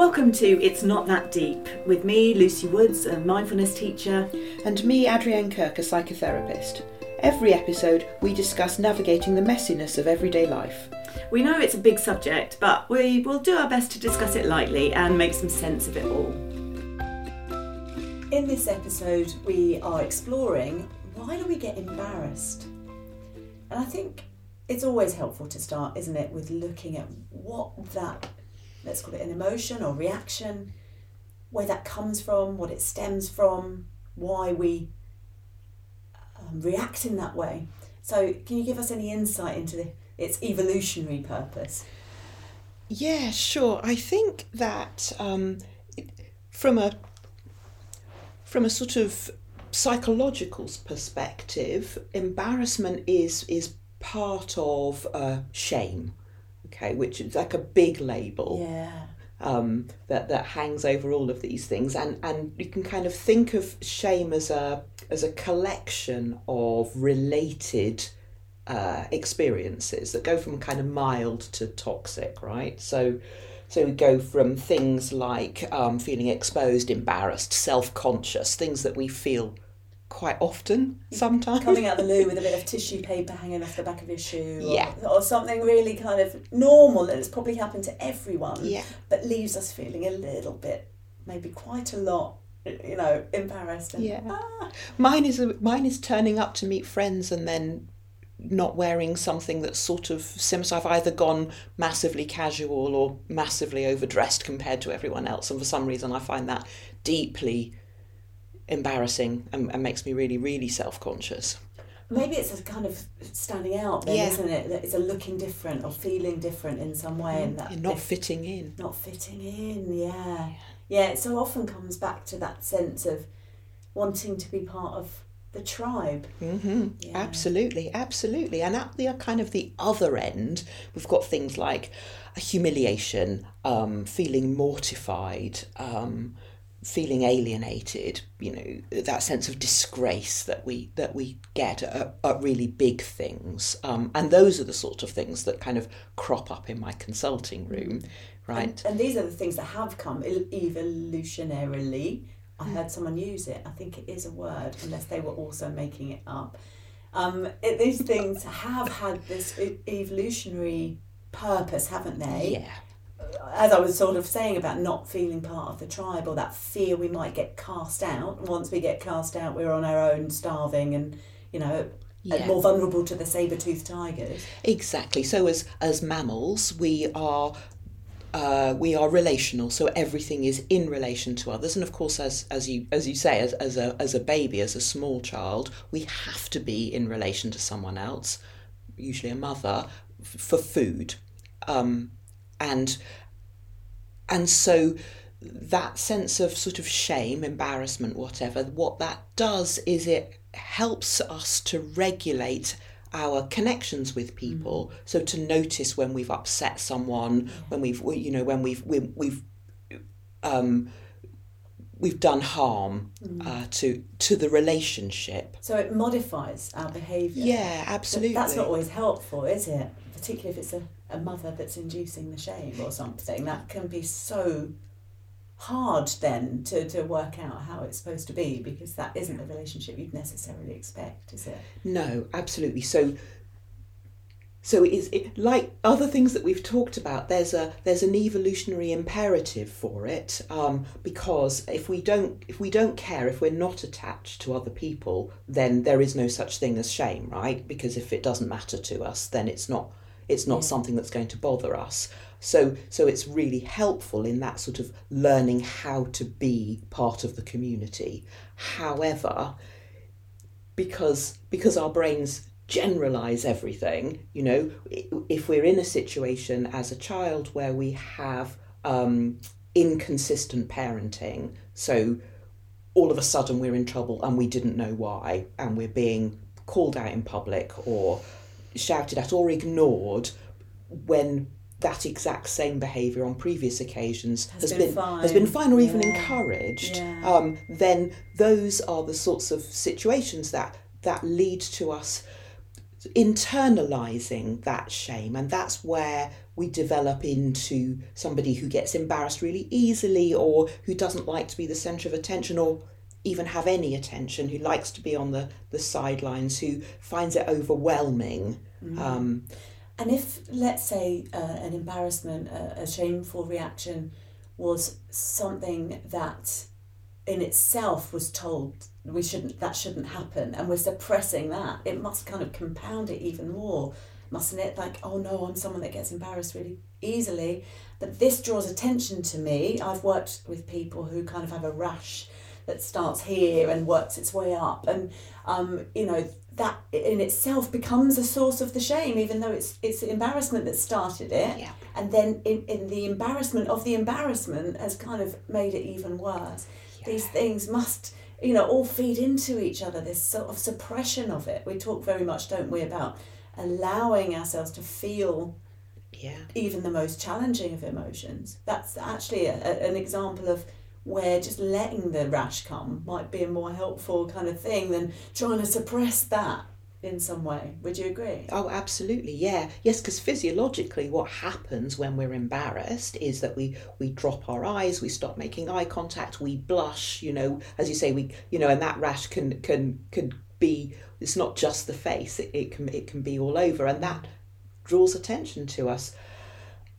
Welcome to It's Not That Deep with me, Lucy Woods, a mindfulness teacher. And me, Adrienne Kirk, a psychotherapist. Every episode, we discuss navigating the messiness of everyday life. We know it's a big subject, but we will do our best to discuss it lightly and make some sense of it all. In this episode, we are exploring why do we get embarrassed? And I think it's always helpful to start, isn't it, with looking at what that, let's call it an emotion or reaction, where that comes from, what it stems from, why we um, react in that way. So, can you give us any insight into the, its evolutionary purpose? Yeah, sure. I think that um, from a from a sort of psychological perspective, embarrassment is is part of uh, shame. Which is like a big label. Yeah. Um, that that hangs over all of these things, and and you can kind of think of shame as a as a collection of related uh, experiences that go from kind of mild to toxic, right? So so we go from things like um, feeling exposed, embarrassed, self conscious, things that we feel quite often sometimes. Coming out the loo with a bit of tissue paper hanging off the back of your shoe. Or, or something really kind of normal that has probably happened to everyone. Yeah. But leaves us feeling a little bit, maybe quite a lot, you know, embarrassed. And, Yeah. "Ah." Mine is a, mine is turning up to meet friends and then not wearing something that's sort of similar. So I've either gone massively casual or massively overdressed compared to everyone else, and for some reason I find that deeply embarrassing and, and makes me really, really self conscious. Maybe it's a kind of standing out then, Yeah. isn't it? That it's a looking different or feeling different in some way. And that You're not fitting in. not fitting in, yeah. Yeah, it so often comes back to that sense of wanting to be part of the tribe. hmm Yeah. Absolutely, absolutely. And at the kind of the other end, we've got things like humiliation, um, feeling mortified, um, feeling alienated. You know that sense of disgrace that we that we get at, at really big things. Um, and those are the sort of things that kind of crop up in my consulting room, right? And, and these are the things that have come evolutionarily. I heard someone use it. I think it is a word, unless they were also making it up. Um, it, these things have had this evolutionary purpose, haven't they? yeah. As I was sort of saying about not feeling part of the tribe or that fear we might get cast out. Once we get cast out, we're on our own, starving, and you know, Yeah. more vulnerable to the saber-toothed tigers. Exactly. So as as mammals, we are uh, we are relational. So everything is in relation to others, and of course, as as you as you say, as as a as a baby, as a small child, we have to be in relation to someone else, usually a mother, f- for food, um, and and so that sense of sort of shame, embarrassment, whatever, what that does is it helps us to regulate our connections with people. So to notice when we've upset someone, when we've you know when we've we, we've um, we've done harm uh, to to the relationship. So it modifies our behaviour. Yeah, But absolutely. That's not always helpful, is it? Particularly if it's a, a mother that's inducing the shame or something. That can be so hard then to, to work out how it's supposed to be because that isn't the relationship you'd necessarily expect, is it? No, absolutely. So, so it is it, like other things that we've talked about. There's a there's an evolutionary imperative for it um, because if we don't if we don't care if we're not attached to other people, then there is no such thing as shame, right? Because if it doesn't matter to us, then it's not it's not Yeah. something that's going to bother us. So so it's really helpful in that sort of learning how to be part of the community. However, because because our brains generalize everything you know if we're in a situation as a child where we have um, inconsistent parenting so all of a sudden we're in trouble and we didn't know why and we're being called out in public or shouted at or ignored when that exact same behaviour on previous occasions Has has, been been, has been fine. fine or even encouraged Yeah. um, then those are the sorts of situations that that lead to us internalizing that shame and that's where we develop into somebody who gets embarrassed really easily or who doesn't like to be the center of attention or even have any attention who likes to be on the, the sidelines who finds it overwhelming. Um, And if, let's say, uh, an embarrassment, a, a shameful reaction was something that in itself was told we shouldn't that shouldn't happen. And we're suppressing that. It must kind of compound it even more mustn't it? Like oh no i'm someone that gets embarrassed really easily. But this draws attention to me. I've worked with people who kind of have a rash that starts here and works its way up. And um, you know that in itself becomes a source of the shame even though it's it's embarrassment that started it. Yeah. and then in, in the embarrassment of the embarrassment has kind of made it even worse. These things must you know all feed into each other this sort of suppression of it. We talk very much don't we about allowing ourselves to feel yeah. even the most challenging of emotions. That's actually a, a- an example of where just letting the rash come might be a more helpful kind of thing than trying to suppress that in some way would you agree Oh, absolutely, yeah. Yes, because physiologically, what happens when we're embarrassed is that we we drop our eyes, we stop making eye contact, we blush. You know, as you say, we you know, and that rash can can can be. It's not just the face; it, it can it can be all over, and that draws attention to us.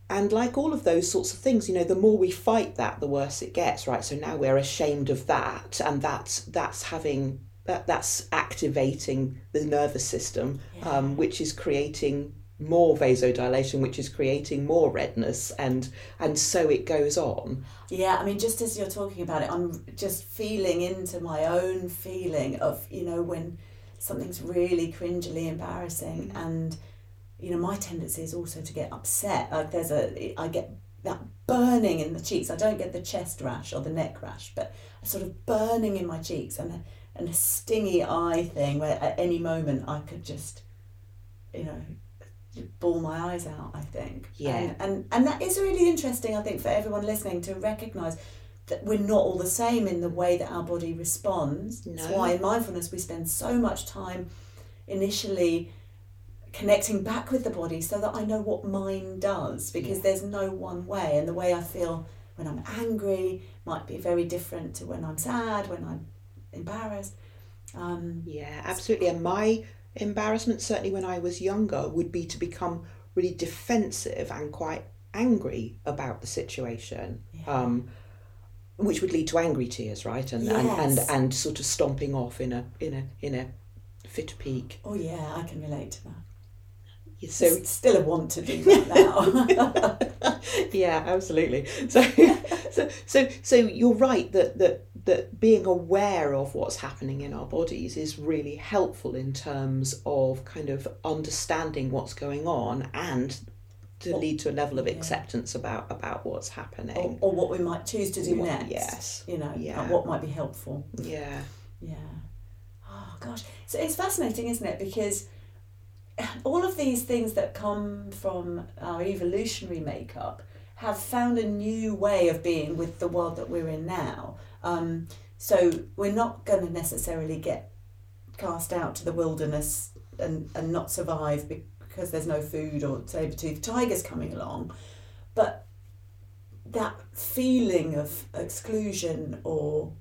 And like all of those sorts of things, you know, the more we fight that, the worse it gets, right? So now we're ashamed of that, and that's that's having that that's activating the nervous system, um, which is creating more vasodilation, which is creating more redness, and and so it goes on. Yeah, I mean, just as you're talking about it, I'm just feeling into my own feeling of, you know, when something's really cringily embarrassing and, you know, my tendency is also to get upset. Like there's a, I get that burning in the cheeks. I don't get the chest rash or the neck rash, but a sort of burning in my cheeks and a, and a stingy eye thing where at any moment I could just, you know, bawl my eyes out, I think. Yeah. And, and and that is really interesting, I think, for everyone listening to recognise that we're not all the same in the way that our body responds. That's No. why in mindfulness we spend so much time initially connecting back with the body so that I know what mine does because Yeah. there's no one way and the way I feel when I'm angry might be very different to when I'm sad, when I'm embarrassed. Um, Yeah, absolutely. And my embarrassment, certainly when I was younger, would be to become really defensive and quite angry about the situation. Um, which would lead to angry tears, right? And, and, and and sort of stomping off in a in a in a fit peak. oh yeah, I can relate to that. So S- still a want to do that now. yeah, absolutely. So, so, so, so you're right that that that being aware of what's happening in our bodies is really helpful in terms of kind of understanding what's going on and to lead to a level of yeah. acceptance about about what's happening. or, or what we might choose to do What- next. yes. You know, Yeah. and what might be helpful. Yeah, Yeah. Oh gosh. So it's fascinating, isn't it? Because all of these things that come from our evolutionary makeup have found a new way of being with the world that we're in now. Um, so we're not going to necessarily get cast out to the wilderness and, and not survive because there's no food or saber-toothed tigers coming along. But that feeling of exclusion or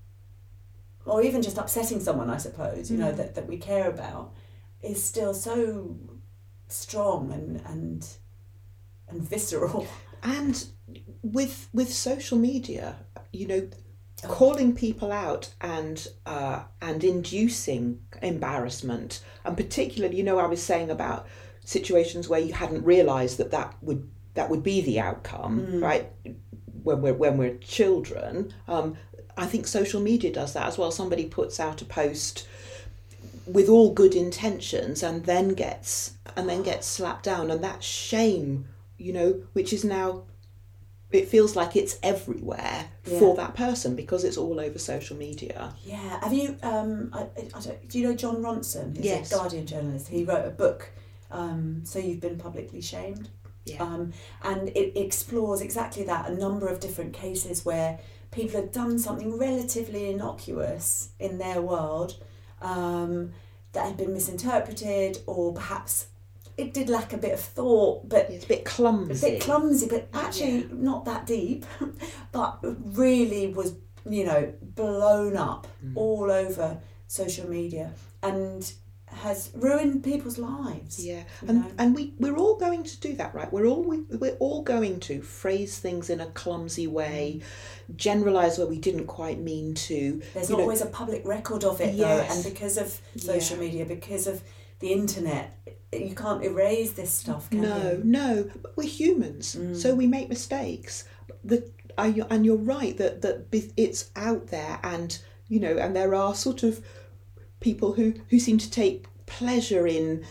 or even just upsetting someone, I suppose, you know, that, that we care about, is still so strong and and and visceral. and with with social media, you know, calling people out and uh, and inducing embarrassment, and particularly, you know, I was saying about situations where you hadn't realised that that would that would be the outcome, right? When we're when we're children, um, I think social media does that as well. Somebody puts out a post with all good intentions and then gets and then gets slapped down, and that shame, you know, which is now it feels like it's everywhere for that person because it's all over social media. Yeah. Have you? Um, I, I don't, do you know Jon Ronson? He's Yes. a Guardian journalist. He wrote a book. Um, so you've been publicly shamed. Yeah. Um, and it explores exactly that a number of different cases where people have done something relatively innocuous in their world, um, that had been misinterpreted or perhaps it did lack a bit of thought, but It's a bit clumsy. a bit clumsy, but actually not that deep, but really was, you know, blown up Mm. all over social media and has ruined people's lives. Yeah, and know. and we we're all going to do that, right? We're all we, we're all going to phrase things in a clumsy way, generalize where we didn't quite mean to. There's not know, always a public record of it Yes. though, and because of social Yeah. media, because of the internet, you can't erase this stuff, can no, you? no, but we're humans, Mm. so we make mistakes. The are you, and you're right that that it's out there, and you know, and there are sort of people who who seem to take pleasure in.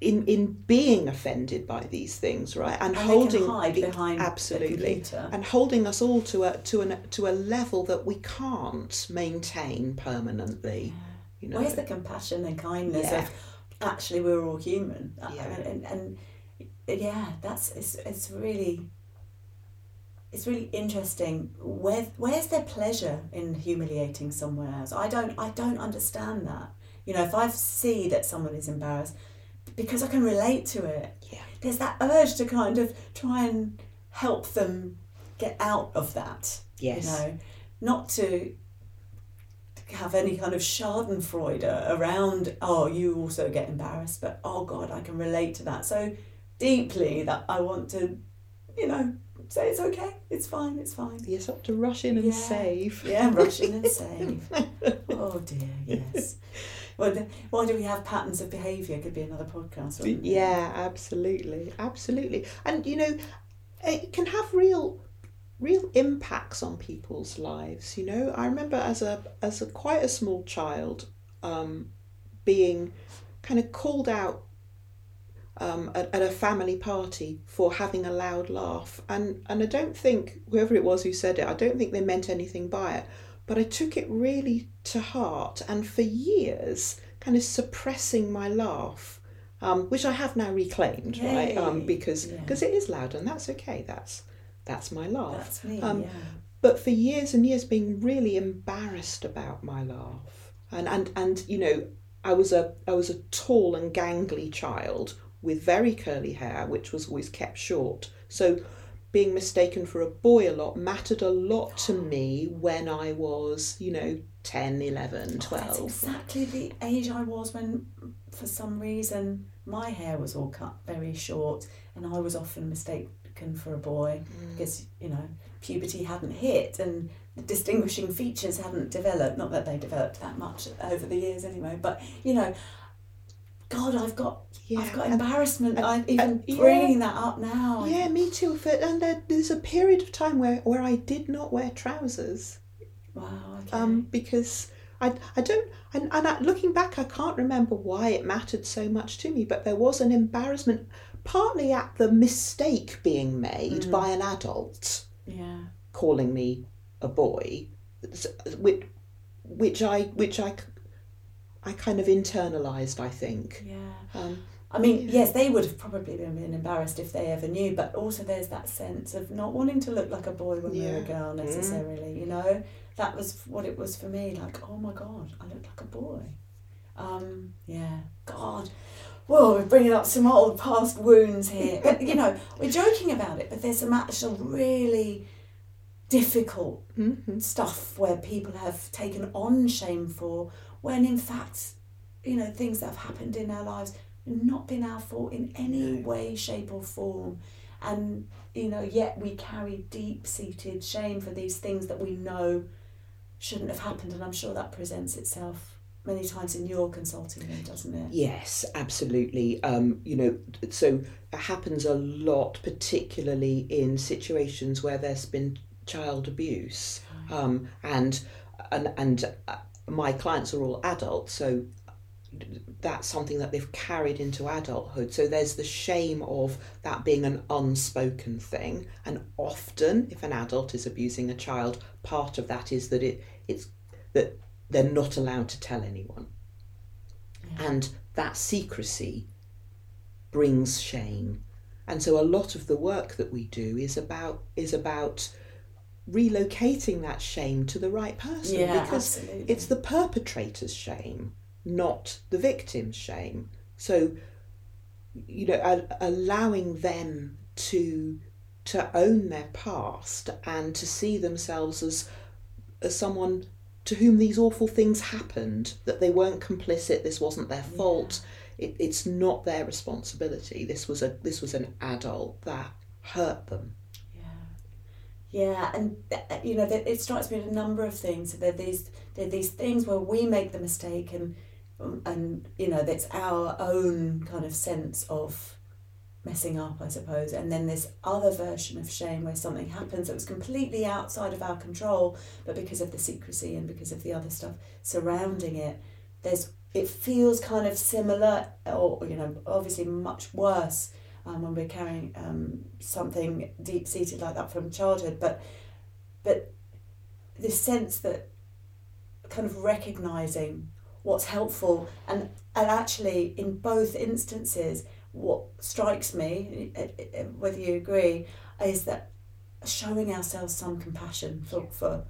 In, in being offended by these things, right, and, And holding hide behind absolutely, and holding us all to a to an to a level that we can't maintain permanently. You know, Where's the compassion and kindness Yeah. of actually we're all human? Uh, Yeah. And, and, and yeah, that's it's, it's really it's really interesting. Where where's their pleasure in humiliating someone else? I don't I don't understand that. You know, if I see that someone is embarrassed, because I can relate to it. Yeah. There's that urge to kind of try and help them get out of that. Yes. You know, not to have any kind of schadenfreude around, oh, you also get embarrassed, but oh God, I can relate to that so deeply that I want to, you know, say it's okay, it's fine, it's fine. Yes, up to rush in and Yeah. save. Yeah, rush in and save. Oh dear, yes. Well, why do we have patterns of behaviour? Could be another podcast. Yeah, absolutely, absolutely, and you know, it can have real, real impacts on people's lives. You know, I remember as a as a quite a small child, um, being kind of called out um, at, at a family party for having a loud laugh, and and I don't think whoever it was who said it, I don't think they meant anything by it, but I took it really to heart, and for years, kind of suppressing my laugh um, which I have now reclaimed, right? Um, Yay. because Yeah. because it is loud and that's okay. That's that's my laugh. That's me, Um, yeah. But for years and years, being really embarrassed about my laugh, and and and you know, I was a I was a tall and gangly child with very curly hair, which was always kept short. So being mistaken for a boy a lot mattered a lot to me when I was, you know, 10, 11, 12. That's exactly the age I was when, for some reason, my hair was all cut very short, and I was often mistaken for a boy because you know puberty hadn't hit and the distinguishing features hadn't developed. Not that they developed that much over the years, anyway. But you know, God, I've got Yeah, I've got embarrassment. I even and- yeah. bringing that up now. Yeah, me too. For, and there, there's a period of time where, where I did not wear trousers Wow. Okay. um, because I, I don't, and, and I, looking back, I can't remember why it mattered so much to me, but there was an embarrassment, partly at the mistake being made by an adult yeah. calling me a boy, which, which I, which I, I kind of internalized, I think. Yeah. Um, I mean, yes, they would have probably been, been embarrassed if they ever knew, but also there's that sense of not wanting to look like a boy when we're a girl necessarily, you know? That was what it was for me, like, oh my god, I look like a boy. Um, yeah, God. Whoa, we're bringing up some old past wounds here. But, you know, we're joking about it, but there's some actual really difficult mhm. stuff where people have taken on shame for when in fact you know things that have happened in our lives have not been our fault in any way shape or form and you know yet we carry deep seated shame for these things that we know shouldn't have happened and i'm sure that presents itself many times in your consulting room doesn't it Yes, absolutely. Um, you know, so it happens a lot, particularly in situations where there's been child abuse, um, and and and uh, my clients are all adults, so that's something that they've carried into adulthood. So there's the shame of that being an unspoken thing, and often, if an adult is abusing a child, part of that is that it it's that they're not allowed to tell anyone and that secrecy brings shame and so a lot of the work that we do is about is about relocating that shame to the right person Yeah, because absolutely. it's the perpetrator's shame not the victim's shame. So, you know, a- allowing them to to own their past and to see themselves as as someone to whom these awful things happened, that they weren't complicit, this wasn't their fault, it, it's not their responsibility. This was a this was an adult that hurt them. Yeah, Yeah. and uh, you know, it strikes me a number of things. There are these there are these things where we make the mistake, and um, and you know, that's our own kind of sense of messing up, I suppose. And then this other version of shame where something happens that was completely outside of our control, but because of the secrecy and because of the other stuff surrounding it, there's it feels kind of similar, or you know, obviously much worse um, when we're carrying um, something deep seated like that from childhood. But but this sense that kind of recognizing what's helpful and and actually in both instances what strikes me eh, eh, whether you agree is that showing ourselves some compassion for, for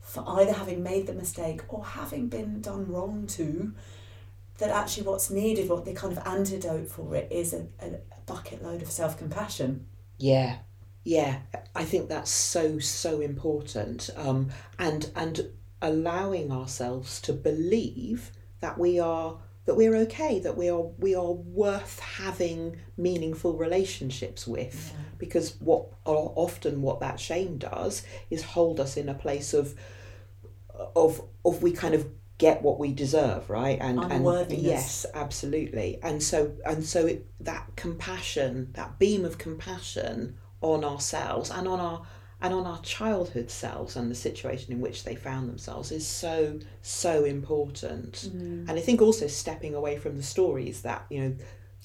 for either having made the mistake or having been done wrong to that actually what's needed what the kind of antidote for it is a, a bucket load of self-compassion Yeah, yeah. I think that's so so important. Um, and and allowing ourselves to believe that we are that we're okay, that we are we are worth having meaningful relationships with. Because what often what that shame does is hold us in a place of of of we kind of get what we deserve, right? And and yes, absolutely. And so and so it, that compassion, that beam of compassion on ourselves and on our and on our childhood selves and the situation in which they found themselves is so so important. Mm. And I think also stepping away from the stories that you know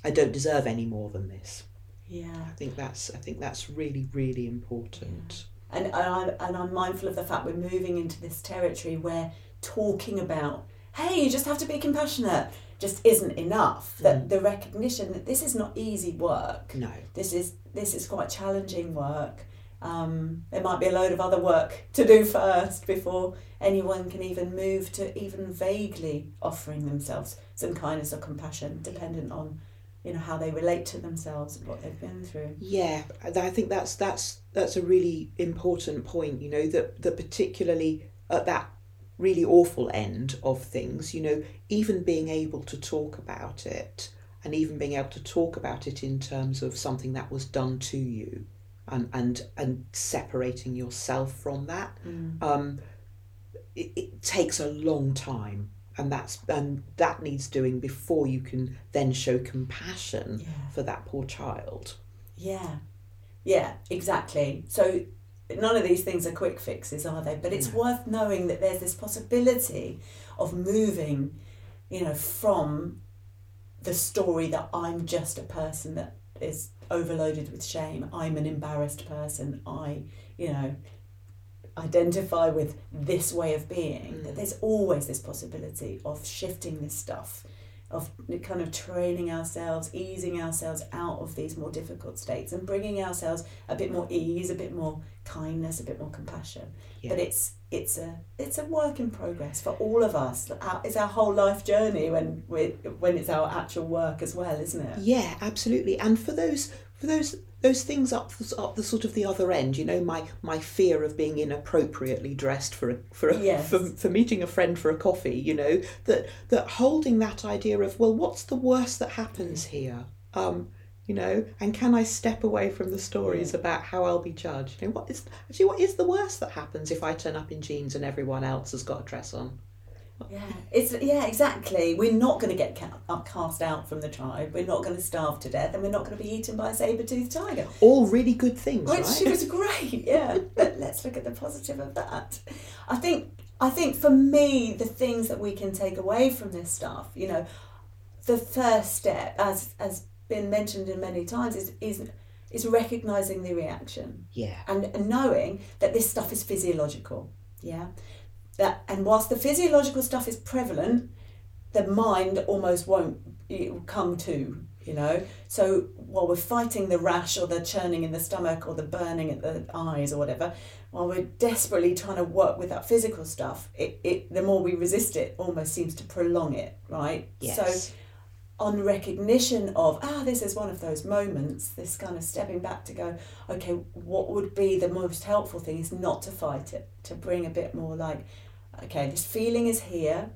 I don't deserve any more than this. yeah I think that's I think that's really really important. and, and, I, and I'm mindful of the fact we're moving into this territory where talking about, hey, you just have to be compassionate, just isn't enough. That mm. the recognition that this is not easy work. No. This is this is quite challenging work. Um, there might be a load of other work to do first before anyone can even move to even vaguely offering themselves some kindness or compassion, dependent on you know how they relate to themselves and what they've been through. Yeah, I think that's that's that's a really important point. You know that that particularly at that really awful end of things, you know, even being able to talk about it and even being able to talk about it in terms of something that was done to you, and and and separating yourself from that, um, it, it takes a long time. And that's and that needs doing before you can then show compassion Yeah. for that poor child. Yeah, yeah, exactly. So none of these things are quick fixes, are they? But it's worth knowing that there's this possibility of moving, you know, from the story that I'm just a person that is overloaded with shame. I'm an embarrassed person. I, you know, identify with this way of being. That there's always this possibility of shifting this stuff of kind of training ourselves, easing ourselves out of these more difficult states and bringing ourselves a bit more ease, a bit more kindness, a bit more compassion. Yeah. But it's it's a it's a work in progress for all of us. Our- It's our whole life journey when we when it's our actual work as well, isn't it? Yeah, absolutely. And for those for those those things up the, up the sort of the other end, you know, my my fear of being inappropriately dressed for a, for a, Yes. for for meeting a friend for a coffee, you know, that that holding that idea of well, what's the worst that happens here? Um, you know, and can I step away from the stories about how I'll be judged? You know, what is actually what is the worst that happens if I turn up in jeans and everyone else has got a dress on? Yeah, it's yeah, exactly. We're not going to get ca- uh, cast out from the tribe. We're not going to starve to death, and we're not going to be eaten by a saber-toothed tiger. All really good things, Which right? was great, yeah. but let's look at the positive of that. I think I think for me, the things that we can take away from this stuff, you know, the first step, as as been mentioned in many times, is is is recognizing the reaction yeah. and, and knowing that this stuff is physiological. Yeah. That and whilst the physiological stuff is prevalent, the mind almost won't it will come to you know. So while we're fighting the rash or the churning in the stomach or the burning at the eyes or whatever, while we're desperately trying to work with that physical stuff, it, it the more we resist it, almost seems to prolong it, right? Yes. So on recognition of ah this is one of those moments this kind of stepping back to go okay what would be the most helpful thing is not to fight it to bring a bit more like okay this feeling is here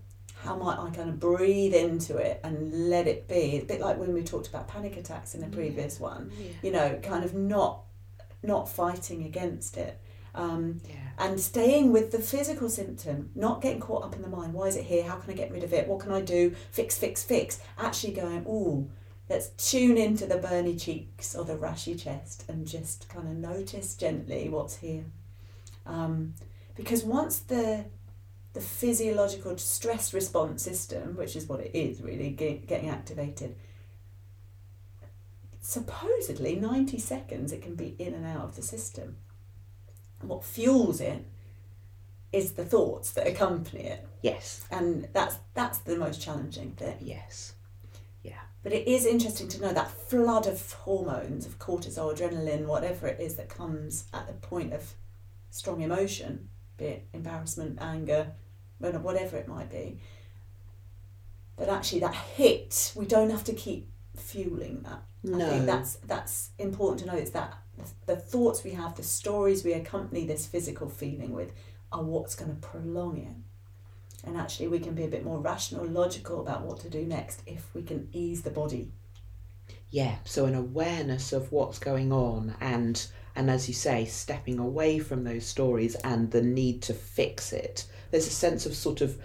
how might i kind of breathe into it and let it be a bit like when we talked about panic attacks in the previous one you know kind of not not fighting against it um, Yeah. and staying with the physical symptom, not getting caught up in the mind. Why is it here? How can I get rid of it? What can I do? Fix, fix, fix. Actually going, ooh, let's tune into the burny cheeks or the rashy chest and just kind of notice gently what's here. Um, because once the the physiological stress response system, which is what it is really, get, getting activated, supposedly 90 seconds it can be in and out of the system. And what fuels it is the thoughts that accompany it. Yes. And that's that's the most challenging thing. Yes. Yeah. But it is interesting to know that flood of hormones, of cortisol, adrenaline, whatever it is that comes at the point of strong emotion, be it embarrassment, anger, whatever it might be. But actually, that hit, we don't have to keep fueling that. I No. think that's that's important to know. It's that the thoughts we have, the stories we accompany this physical feeling with, are what's going to prolong it. And actually, we can be a bit more rational, logical about what to do next if we can ease the body. Yeah, so an awareness of what's going on and and as you say, stepping away from those stories and the need to fix it. There's a sense of sort of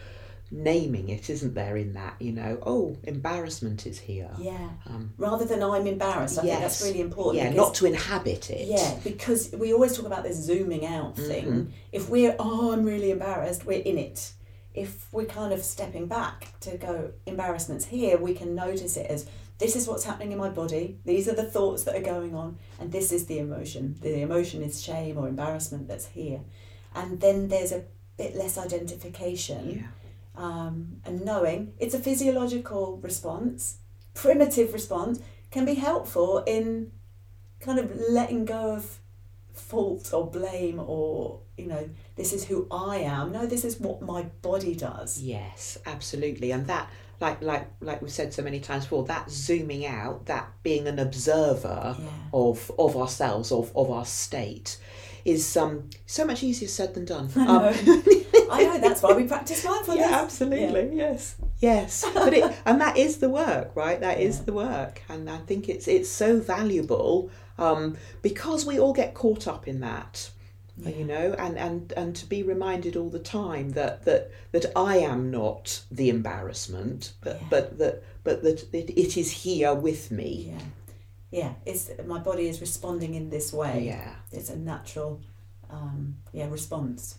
naming it, isn't there, in that, you know, oh, embarrassment is here. Yeah. Um, Rather than I'm embarrassed, I think that's really important. yeah, not to inhabit it. Yeah, because we always talk about this zooming out thing. Mhm. If we're, oh, I'm really embarrassed, we're in it. If we're kind of stepping back to go, embarrassment's here, we can notice it as this is what's happening in my body, these are the thoughts that are going on, and this is the emotion. The emotion is shame or embarrassment that's here. And then there's a bit less identification Yeah. um, and knowing it's a physiological response, primitive response, can be helpful in kind of letting go of fault or blame or, you know, this is who I am. No, this is what my body does. Yes, absolutely. And that like like like we've said so many times before, that zooming out, that being an observer Yeah. of of ourselves, of, of our state, is um so much easier said than done. I know. Um, I know, that's why we practice mindfulness. yeah, absolutely. Yes. Yes. But it and that is the work, right? That is Yeah. the work. And I think it's it's so valuable um, because we all get caught up in that. Yeah. You know, and, and, and to be reminded all the time that, that that I am not the embarrassment, but Yeah. but that but that it, it is here with me. Yeah. Yeah, it's my body is responding in this way. Yeah. it's a natural um, yeah response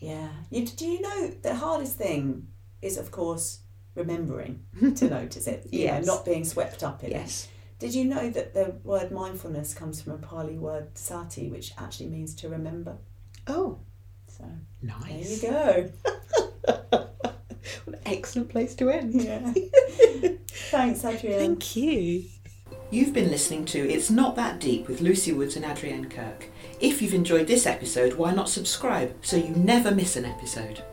yeah you, do you know the hardest thing is of course remembering to notice it you Yes. know, not being swept up in Yes. it did you know that the word mindfulness comes from a Pali word sati which actually means to remember Oh, so nice. there you go What an excellent place to end. yeah thanks Adrienne Thank you. You've been listening to It's Not That Deep with Lucy Woods and Adrienne Kirk. If you've enjoyed this episode, why not subscribe so you never miss an episode?